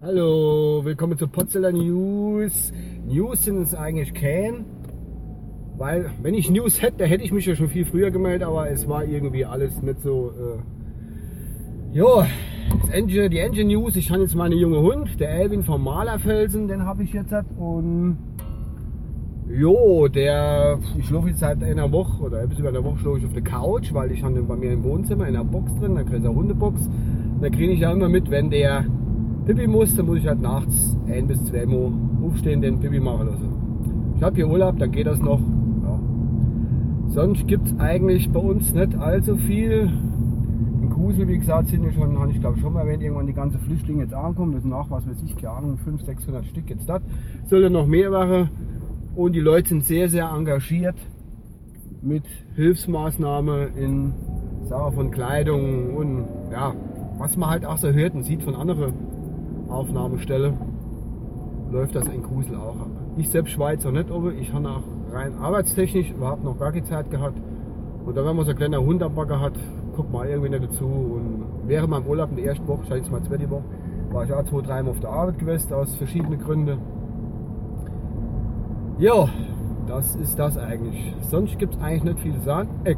Hallo, willkommen zu Potzeller News. News sind es eigentlich kein, weil wenn ich News hätte, hätte ich mich ja schon viel früher gemeldet, aber es war irgendwie alles nicht so. Äh jo, Engine, die Engine News, ich habe jetzt meine junge Hund, der Elvin vom Malerfelsen, den habe ich jetzt und jo, der, ich schlafe jetzt seit einer Woche oder bis über einer Woche schlafe ich auf der Couch, weil ich habe den bei mir im Wohnzimmer in einer Box drin, da kriege ich eine Hundebox. Da kriege ich ja immer mit, wenn der Pipi muss, dann muss ich halt nachts ein bis zwei Mal aufstehen, den Pipi machen lassen. Ich habe hier Urlaub, dann geht das noch. Ja. Sonst gibt es eigentlich bei uns nicht allzu viel. In Kusel, wie gesagt, sind ja schon, habe ich glaube schon mal erwähnt, irgendwann die ganzen Flüchtlinge jetzt ankommen. Das sind auch, was weiß ich, keine Ahnung, 500, 600 Stück jetzt das. Sollte noch mehr machen. Und die Leute sind sehr, sehr engagiert mit Hilfsmaßnahmen in Sachen von Kleidung und ja, was man halt auch so hört und sieht von anderen Aufnahmestelle läuft das in Kusel auch ab. Ich selbst Schweizer nicht, aber ich habe auch rein arbeitstechnisch überhaupt noch gar keine Zeit gehabt. Und da, wenn man so ein kleiner Hund am Bagger hat, guckt man irgendwie nicht dazu. Und während meinem Urlaub in der ersten Woche, scheiße mal zweite Woche, war ich auch zwei, dreimal auf der Arbeit gewesen, aus verschiedenen Gründen. Ja, das ist das eigentlich. Sonst gibt es eigentlich nicht viel zu sagen. Äh,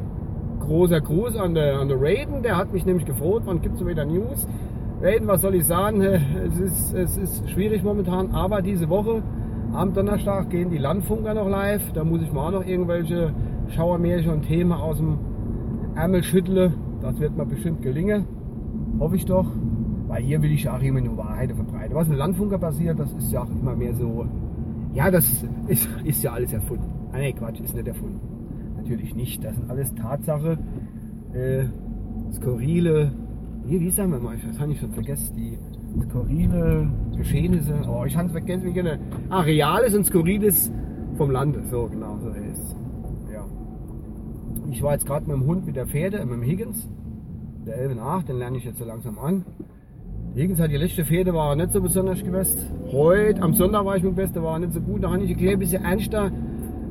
großer Gruß an der, an Raiden, der hat mich nämlich gefroht, wann gibt es wieder News? Reden, was soll ich sagen? Es ist, es ist schwierig momentan, aber diese Woche am Donnerstag gehen die Landfunker noch live. Da muss ich mal noch irgendwelche Schauermärchen und Themen aus dem Ärmel schütteln. Das wird mir bestimmt gelingen. Hoffe ich doch. Weil hier will ich auch immer nur Wahrheit verbreiten. Was mit Landfunker passiert, das ist ja auch immer mehr so. Ja, das ist, ist ja alles erfunden. Ah, nee, Quatsch, ist nicht erfunden. Natürlich nicht. Das sind alles Tatsache. Äh, skurrile wie, wie sagen wir mal, das habe ich schon vergessen, die skurrile Geschehnisse. Oh, ich habe es vergessen, wie genau. Ah, Reales und Skurriles vom Lande. So, genau, so ist es. Ja. Ich war jetzt gerade mit dem Hund mit der Pferde, mit dem Higgins, der Elben 8, den lerne ich jetzt so langsam an. Higgins hat die letzte Pferde war nicht so besonders gewesen. Heute, am Sonntag war ich mit dem Beste, war nicht so gut. Da habe ich ein bisschen ernster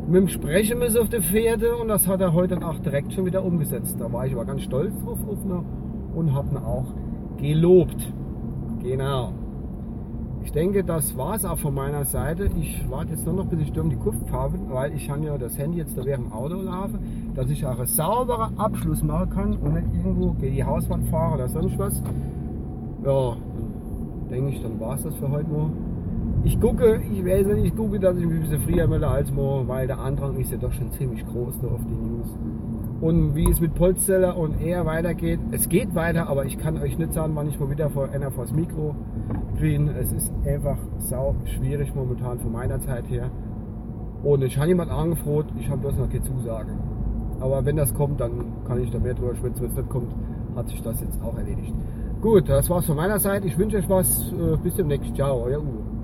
mit dem Sprechen müssen auf der Pferde und das hat er heute dann auch direkt schon wieder umgesetzt. Da war ich aber ganz stolz drauf auf eine und habe ihn auch gelobt. Genau. Ich denke, das war es auch von meiner Seite. Ich warte jetzt nur noch, bis ich durch die Kurve habe, weil ich habe ja das Handy jetzt da während dem Auto laufe, dass ich auch einen sauberen Abschluss machen kann und nicht irgendwo gegen die Hauswand fahre oder sonst was. Ja, denke ich, dann war es das für heute mal. Ich gucke, ich weiß nicht, ich gucke, dass ich mich ein bisschen früher melde als morgen, weil der Andrang ist ja doch schon ziemlich groß auf die News und wie es mit Polzzeller und er weitergeht. Es geht weiter, aber ich kann euch nicht sagen, wann ich mal wieder vor einer vors Mikro kriege. Es ist einfach sau schwierig momentan von meiner Zeit her. Und ich habe jemand angefroht, ich habe bloß noch keine Zusage. Aber wenn das kommt, dann kann ich da mehr drüber schwitzen. Wenn es nicht kommt, hat sich das jetzt auch erledigt. Gut, das war's von meiner Seite. Ich wünsche euch was. Äh, bis demnächst. Ciao, euer Uwe.